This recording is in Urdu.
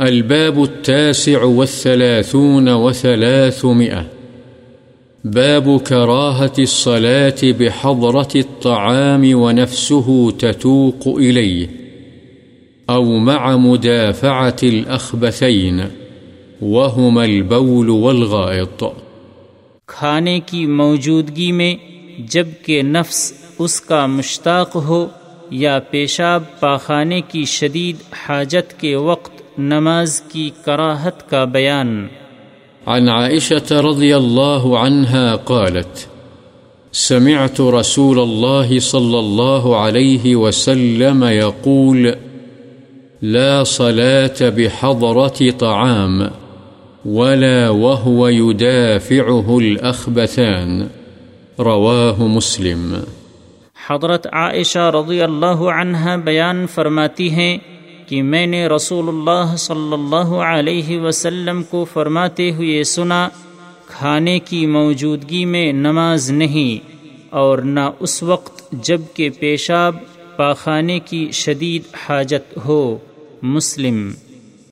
الباب التاسع والثلاثون وثلاثمئة باب كراهة الصلاة بحضرة الطعام ونفسه تتوق إليه. أو مع مدافعة الأخبثين. وهما البول والغائط. کھانے کی موجودگی میں جبکہ نفس اس کا مشتاق ہو یا پیشاب پاخانے کی شدید حاجت کے وقت نماز کی کراہت کا بیان۔ عن عائشة رضي الله عنها قالت سمعت رسول الله صلى الله عليه وسلم يقول لا صلاة بحضرة طعام ولا وهو يدافعه الأخبثان رواه مسلم۔ حضرت عائشہ رضی اللہ عنہ بیان فرماتی ہیں کہ میں نے رسول اللہ صلی اللہ علیہ وسلم کو فرماتے ہوئے سنا، کھانے کی موجودگی میں نماز نہیں اور نہ اس وقت جبکہ پیشاب پاخانے کی شدید حاجت ہو، مسلم۔